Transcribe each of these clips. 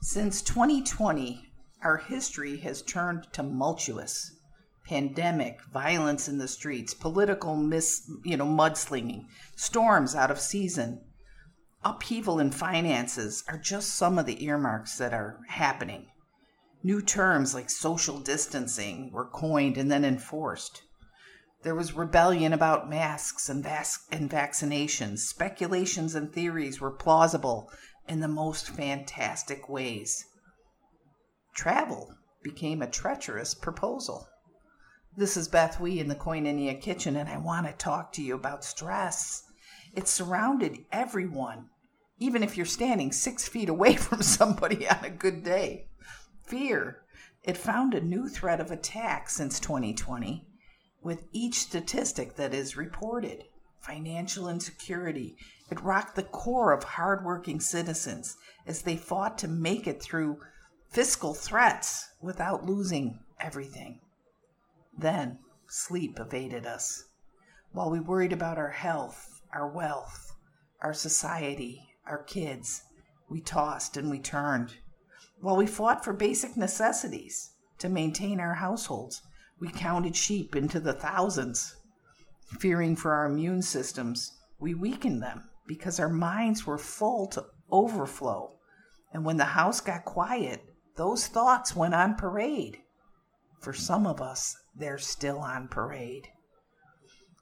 Since 2020, our history has turned tumultuous. Pandemic, violence in the streets, political mis, you know, mudslinging, storms out of season, upheaval in finances are just some of the earmarks that are happening. New terms like social distancing were coined and then enforced. There was rebellion about masks and, vas- and vaccinations. Speculations and theories were plausible in the most fantastic ways. Travel became a treacherous proposal. This is Beth Wee in the Koinonia Kitchen, and I want to talk to you about stress. It surrounded everyone, even if you're standing six feet away from somebody on a good day. Fear. It found a new threat of attack since 2020 with each statistic that is reported. Financial insecurity. It rocked the core of hardworking citizens as they fought to make it through fiscal threats without losing everything. Then sleep evaded us. While we worried about our health, our wealth, our society, our kids, we tossed and we turned. While we fought for basic necessities to maintain our households, we counted sheep into the thousands. Fearing for our immune systems, we weakened them because our minds were full to overflow. And when the house got quiet, those thoughts went on parade. For some of us, they're still on parade.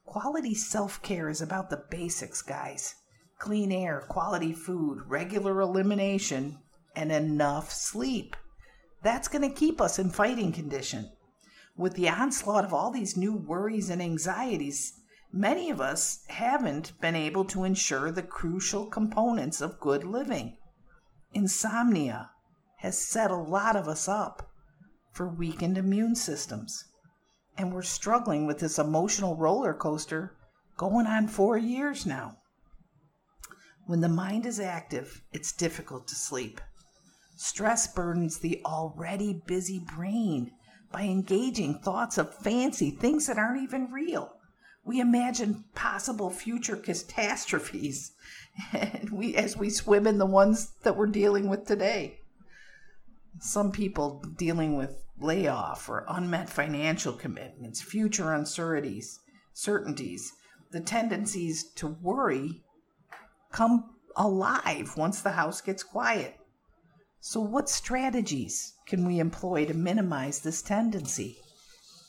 Quality self care is about the basics, guys clean air, quality food, regular elimination, and enough sleep. That's going to keep us in fighting condition with the onslaught of all these new worries and anxieties, many of us haven't been able to ensure the crucial components of good living. Insomnia has set a lot of us up for weakened immune systems. And we're struggling with this emotional roller coaster going on four years now. When the mind is active, it's difficult to sleep. Stress burdens the already busy brain by engaging thoughts of fancy, things that aren't even real. We imagine possible future catastrophes and we, as we swim in the ones that we're dealing with today. Some people dealing with layoff or unmet financial commitments, future uncertainties, certainties, the tendencies to worry come alive once the house gets quiet. So, what strategies can we employ to minimize this tendency?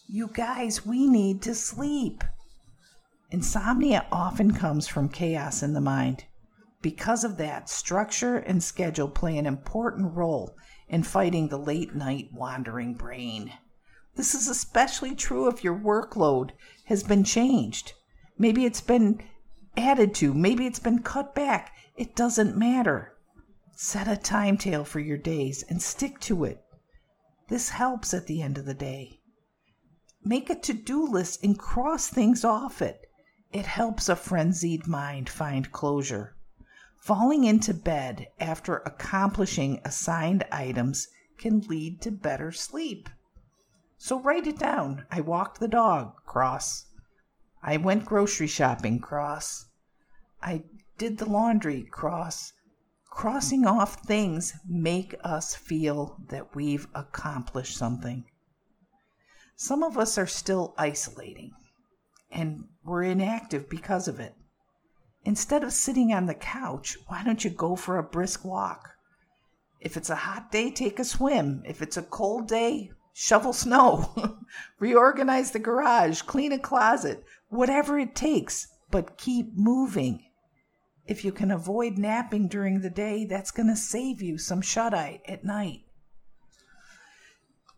You guys, we need to sleep. Insomnia often comes from chaos in the mind. Because of that, structure and schedule play an important role in fighting the late night wandering brain. This is especially true if your workload has been changed. Maybe it's been added to, maybe it's been cut back. It doesn't matter. Set a timetable for your days and stick to it. This helps at the end of the day. Make a to do list and cross things off it. It helps a frenzied mind find closure. Falling into bed after accomplishing assigned items can lead to better sleep. So write it down. I walked the dog, cross. I went grocery shopping, cross. I did the laundry, cross crossing off things make us feel that we've accomplished something. Some of us are still isolating and we're inactive because of it. Instead of sitting on the couch, why don't you go for a brisk walk? If it's a hot day, take a swim. If it's a cold day, shovel snow, reorganize the garage, clean a closet, whatever it takes, but keep moving. If you can avoid napping during the day, that's going to save you some shut eye at night.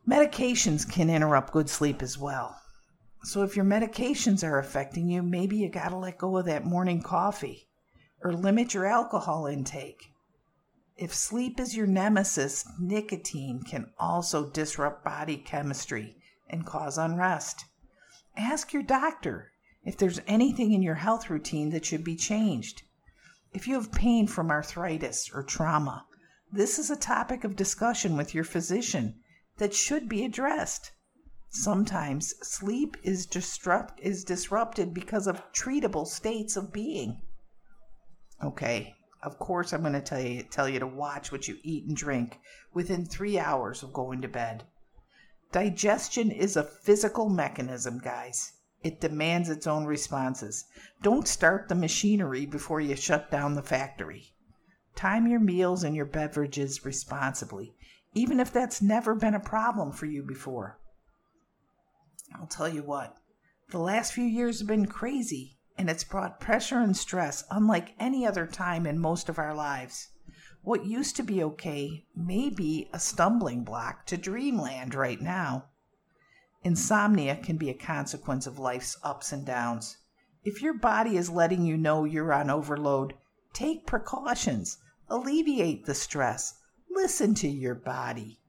Medications can interrupt good sleep as well. So if your medications are affecting you, maybe you got to let go of that morning coffee or limit your alcohol intake. If sleep is your nemesis, nicotine can also disrupt body chemistry and cause unrest. Ask your doctor if there's anything in your health routine that should be changed. If you have pain from arthritis or trauma, this is a topic of discussion with your physician that should be addressed. Sometimes sleep is, disrupt, is disrupted because of treatable states of being. Okay, Of course, I'm going to tell you, tell you to watch what you eat and drink within three hours of going to bed. Digestion is a physical mechanism, guys. It demands its own responses. Don't start the machinery before you shut down the factory. Time your meals and your beverages responsibly, even if that's never been a problem for you before. I'll tell you what, the last few years have been crazy, and it's brought pressure and stress unlike any other time in most of our lives. What used to be okay may be a stumbling block to dreamland right now. Insomnia can be a consequence of life's ups and downs. If your body is letting you know you're on overload, take precautions, alleviate the stress, listen to your body.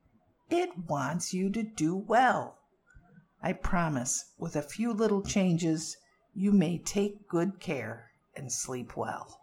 It wants you to do well. I promise, with a few little changes, you may take good care and sleep well.